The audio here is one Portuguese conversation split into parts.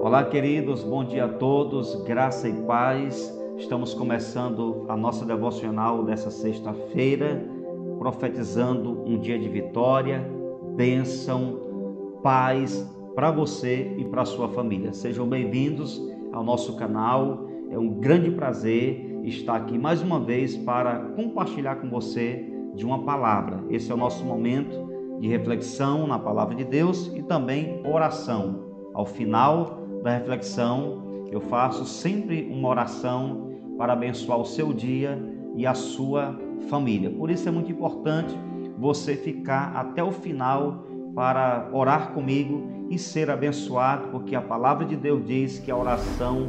Olá, queridos, bom dia a todos, graça e paz. Estamos começando a nossa devocional dessa sexta-feira, profetizando um dia de vitória, bênção, paz para você e para sua família. Sejam bem-vindos ao nosso canal. É um grande prazer estar aqui mais uma vez para compartilhar com você de uma palavra. Esse é o nosso momento de reflexão na palavra de Deus e também oração. Ao final da reflexão, eu faço sempre uma oração para abençoar o seu dia e a sua família. Por isso é muito importante você ficar até o final para orar comigo e ser abençoado, porque a palavra de Deus diz que a oração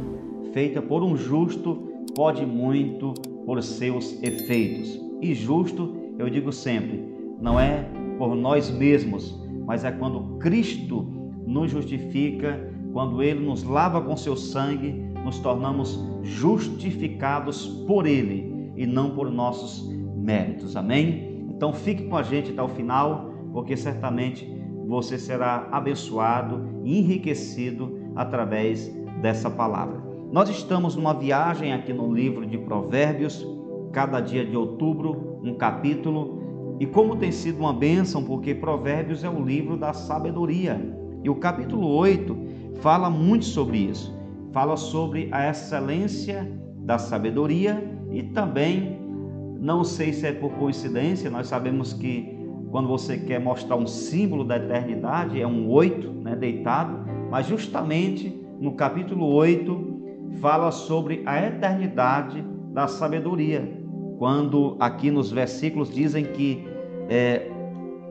feita por um justo pode muito por seus efeitos. E justo, eu digo sempre, não é por nós mesmos, mas é quando Cristo nos justifica quando ele nos lava com seu sangue, nos tornamos justificados por ele e não por nossos méritos. Amém? Então fique com a gente até o final, porque certamente você será abençoado enriquecido através dessa palavra. Nós estamos numa viagem aqui no livro de Provérbios, cada dia de outubro, um capítulo, e como tem sido uma bênção, porque Provérbios é o livro da sabedoria. E o capítulo 8 fala muito sobre isso. Fala sobre a excelência da sabedoria e também, não sei se é por coincidência, nós sabemos que quando você quer mostrar um símbolo da eternidade, é um oito, né, deitado, mas justamente no capítulo 8 fala sobre a eternidade da sabedoria. Quando aqui nos versículos dizem que é,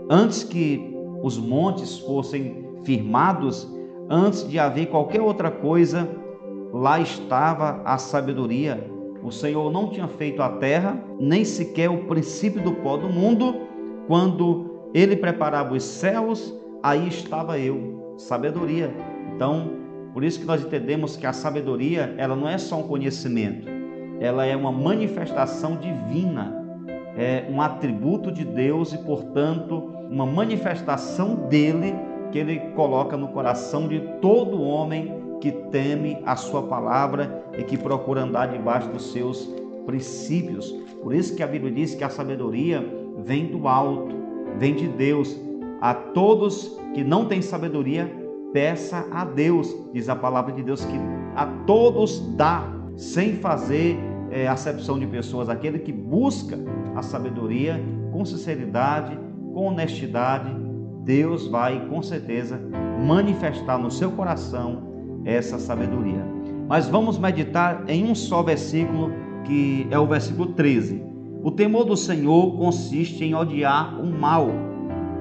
antes que os montes fossem firmados, Antes de haver qualquer outra coisa, lá estava a sabedoria. O Senhor não tinha feito a terra, nem sequer o princípio do pó do mundo. Quando ele preparava os céus, aí estava eu, sabedoria. Então, por isso que nós entendemos que a sabedoria, ela não é só um conhecimento, ela é uma manifestação divina, é um atributo de Deus e, portanto, uma manifestação dele que ele coloca no coração de todo homem que teme a sua palavra e que procura andar debaixo dos seus princípios. Por isso que a Bíblia diz que a sabedoria vem do alto, vem de Deus. A todos que não têm sabedoria, peça a Deus, diz a palavra de Deus, que a todos dá, sem fazer é, acepção de pessoas. Aquele que busca a sabedoria com sinceridade, com honestidade, Deus vai com certeza manifestar no seu coração essa sabedoria. Mas vamos meditar em um só versículo, que é o versículo 13. O temor do Senhor consiste em odiar o mal.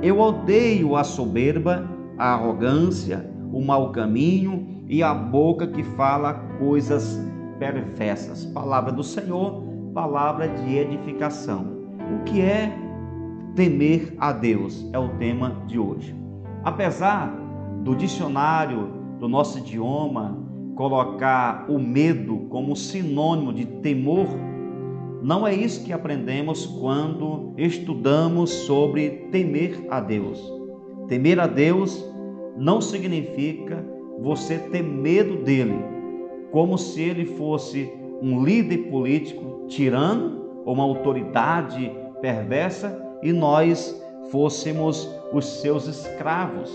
Eu odeio a soberba, a arrogância, o mau caminho e a boca que fala coisas perversas. Palavra do Senhor, palavra de edificação. O que é Temer a Deus é o tema de hoje. Apesar do dicionário do nosso idioma colocar o medo como sinônimo de temor, não é isso que aprendemos quando estudamos sobre temer a Deus. Temer a Deus não significa você ter medo dele, como se ele fosse um líder político tirano ou uma autoridade perversa e nós fôssemos os seus escravos.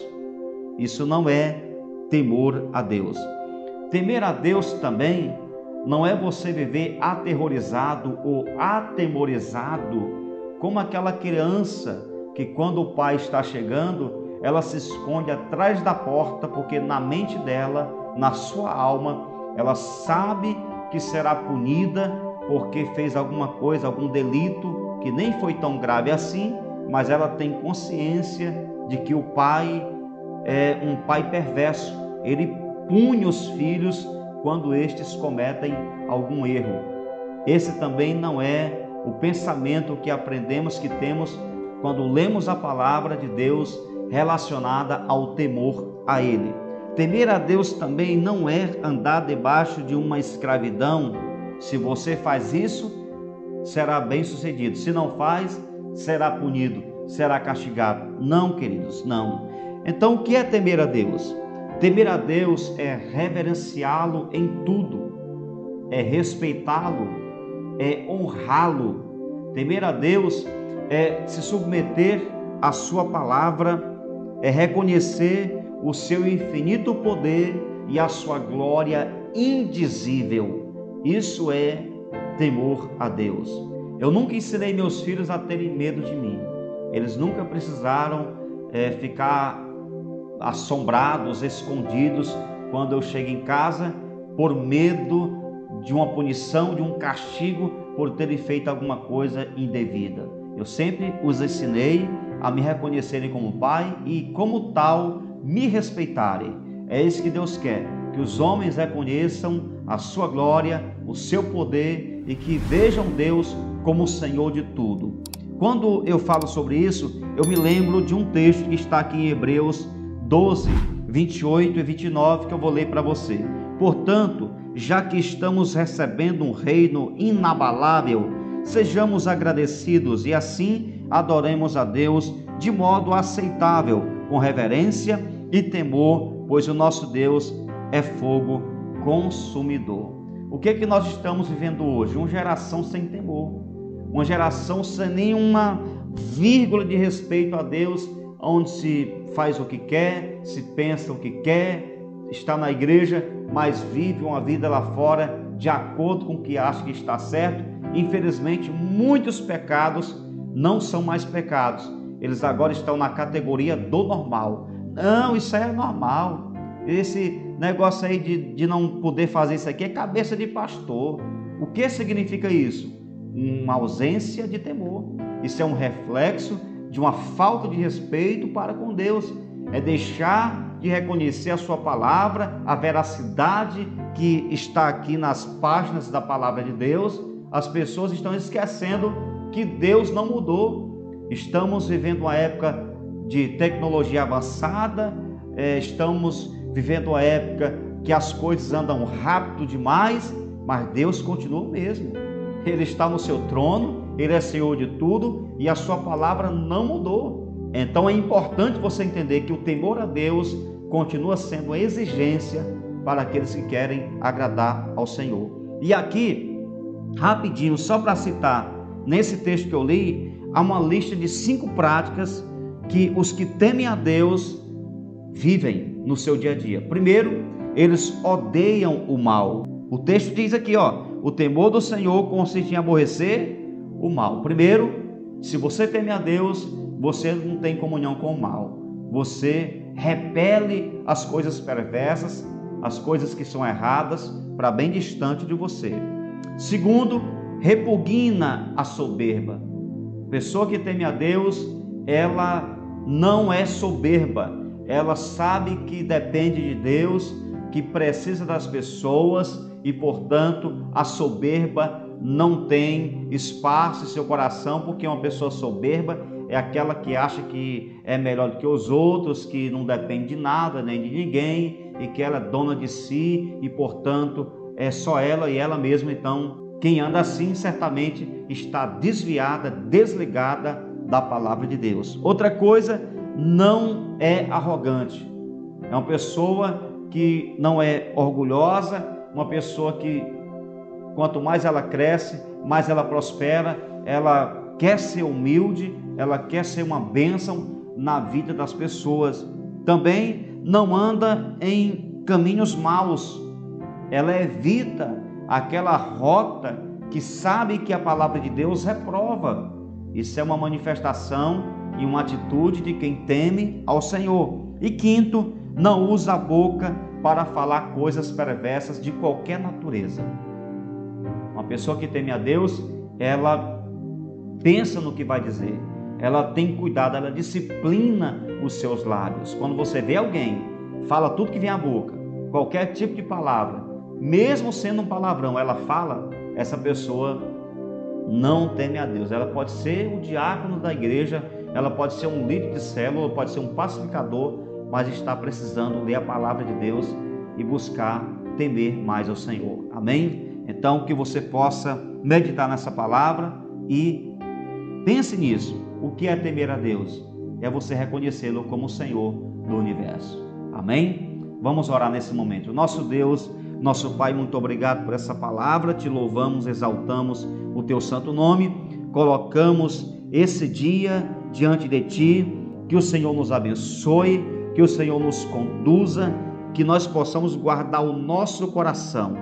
Isso não é temor a Deus. Temer a Deus também não é você viver aterrorizado ou atemorizado, como aquela criança que, quando o pai está chegando, ela se esconde atrás da porta, porque na mente dela, na sua alma, ela sabe que será punida porque fez alguma coisa, algum delito que nem foi tão grave assim, mas ela tem consciência de que o pai é um pai perverso. Ele punha os filhos quando estes cometem algum erro. Esse também não é o pensamento que aprendemos que temos quando lemos a palavra de Deus relacionada ao temor a Ele. Temer a Deus também não é andar debaixo de uma escravidão. Se você faz isso, será bem-sucedido. Se não faz, será punido, será castigado. Não, queridos, não. Então, o que é temer a Deus? Temer a Deus é reverenciá-lo em tudo, é respeitá-lo, é honrá-lo. Temer a Deus é se submeter à Sua palavra, é reconhecer o seu infinito poder e a sua glória indizível. Isso é temor a Deus. Eu nunca ensinei meus filhos a terem medo de mim. Eles nunca precisaram é, ficar assombrados, escondidos quando eu chego em casa por medo de uma punição, de um castigo por terem feito alguma coisa indevida. Eu sempre os ensinei a me reconhecerem como pai e, como tal, me respeitarem. É isso que Deus quer, que os homens reconheçam a sua glória, o seu poder e que vejam Deus como o Senhor de tudo. Quando eu falo sobre isso, eu me lembro de um texto que está aqui em Hebreus 12, 28 e 29, que eu vou ler para você. Portanto, já que estamos recebendo um reino inabalável, sejamos agradecidos e assim adoremos a Deus de modo aceitável, com reverência e temor, pois o nosso Deus é fogo consumidor. O que é que nós estamos vivendo hoje? Uma geração sem temor, uma geração sem nenhuma vírgula de respeito a Deus, onde se faz o que quer, se pensa o que quer, está na igreja, mas vive uma vida lá fora de acordo com o que acha que está certo. Infelizmente, muitos pecados não são mais pecados, eles agora estão na categoria do normal. Não, isso é normal. Esse negócio aí de, de não poder fazer isso aqui é cabeça de pastor. O que significa isso? Uma ausência de temor. Isso é um reflexo de uma falta de respeito para com Deus. É deixar de reconhecer a sua palavra, a veracidade que está aqui nas páginas da palavra de Deus. As pessoas estão esquecendo que Deus não mudou. Estamos vivendo uma época de tecnologia avançada, é, estamos vivendo uma época que as coisas andam rápido demais, mas Deus continua o mesmo. Ele está no seu trono, ele é Senhor de tudo e a sua palavra não mudou. Então é importante você entender que o temor a Deus continua sendo uma exigência para aqueles que querem agradar ao Senhor. E aqui, rapidinho, só para citar, nesse texto que eu li, há uma lista de cinco práticas que os que temem a Deus vivem no seu dia a dia. Primeiro, eles odeiam o mal. O texto diz aqui, ó, o temor do Senhor consiste em aborrecer o mal. Primeiro, se você teme a Deus, você não tem comunhão com o mal. Você repele as coisas perversas, as coisas que são erradas, para bem distante de você. Segundo, repugna a soberba. Pessoa que teme a Deus, ela não é soberba, ela sabe que depende de Deus, que precisa das pessoas e, portanto, a soberba não tem espaço em seu coração, porque uma pessoa soberba é aquela que acha que é melhor do que os outros, que não depende de nada nem de ninguém e que ela é dona de si e, portanto, é só ela e ela mesma. Então, quem anda assim certamente está desviada, desligada da palavra de Deus. Outra coisa, não é arrogante. É uma pessoa que não é orgulhosa, uma pessoa que quanto mais ela cresce, mais ela prospera, ela quer ser humilde, ela quer ser uma bênção na vida das pessoas. Também não anda em caminhos maus. Ela evita aquela rota que sabe que a palavra de Deus reprova. Isso é uma manifestação e uma atitude de quem teme ao Senhor. E quinto, não usa a boca para falar coisas perversas de qualquer natureza. Uma pessoa que teme a Deus, ela pensa no que vai dizer, ela tem cuidado, ela disciplina os seus lábios. Quando você vê alguém, fala tudo que vem à boca, qualquer tipo de palavra, mesmo sendo um palavrão, ela fala, essa pessoa não teme a Deus. Ela pode ser o diácono da igreja, ela pode ser um líder de célula, pode ser um pacificador, mas está precisando ler a palavra de Deus e buscar temer mais ao Senhor. Amém? Então, que você possa meditar nessa palavra e pense nisso. O que é temer a Deus? É você reconhecê-lo como o Senhor do universo. Amém? Vamos orar nesse momento. Nosso Deus, nosso Pai, muito obrigado por essa palavra. Te louvamos, exaltamos o teu santo nome. Colocamos esse dia diante de ti. Que o Senhor nos abençoe, que o Senhor nos conduza, que nós possamos guardar o nosso coração.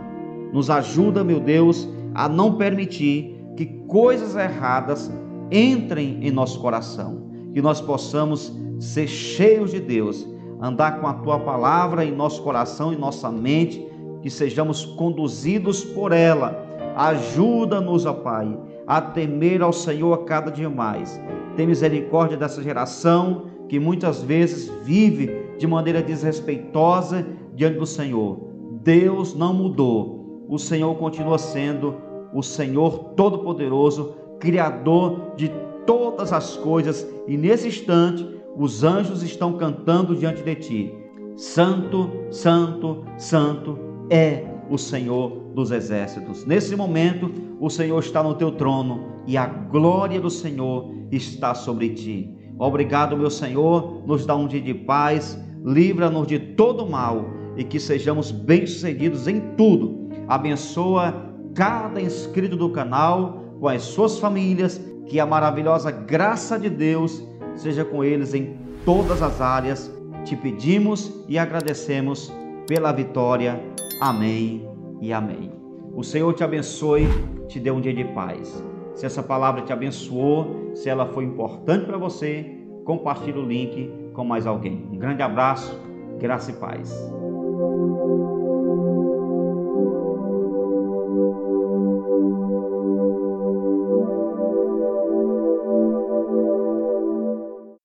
Nos ajuda, meu Deus, a não permitir que coisas erradas entrem em nosso coração. Que nós possamos ser cheios de Deus, andar com a tua palavra em nosso coração e nossa mente, que sejamos conduzidos por ela. Ajuda-nos, ó Pai, a temer ao Senhor a cada dia mais. Tem misericórdia dessa geração que muitas vezes vive de maneira desrespeitosa diante do Senhor. Deus não mudou. O Senhor continua sendo o Senhor Todo-Poderoso, Criador de todas as coisas, e nesse instante os anjos estão cantando diante de ti. Santo, Santo, Santo é o Senhor dos exércitos. Nesse momento, o Senhor está no teu trono e a glória do Senhor está sobre ti. Obrigado, meu Senhor, nos dá um dia de paz, livra-nos de todo mal e que sejamos bem-sucedidos em tudo. Abençoa cada inscrito do canal com as suas famílias, que a maravilhosa graça de Deus seja com eles em todas as áreas. Te pedimos e agradecemos pela vitória. Amém e amém. O Senhor te abençoe, te dê um dia de paz. Se essa palavra te abençoou, se ela foi importante para você, compartilhe o link com mais alguém. Um grande abraço, graça e paz.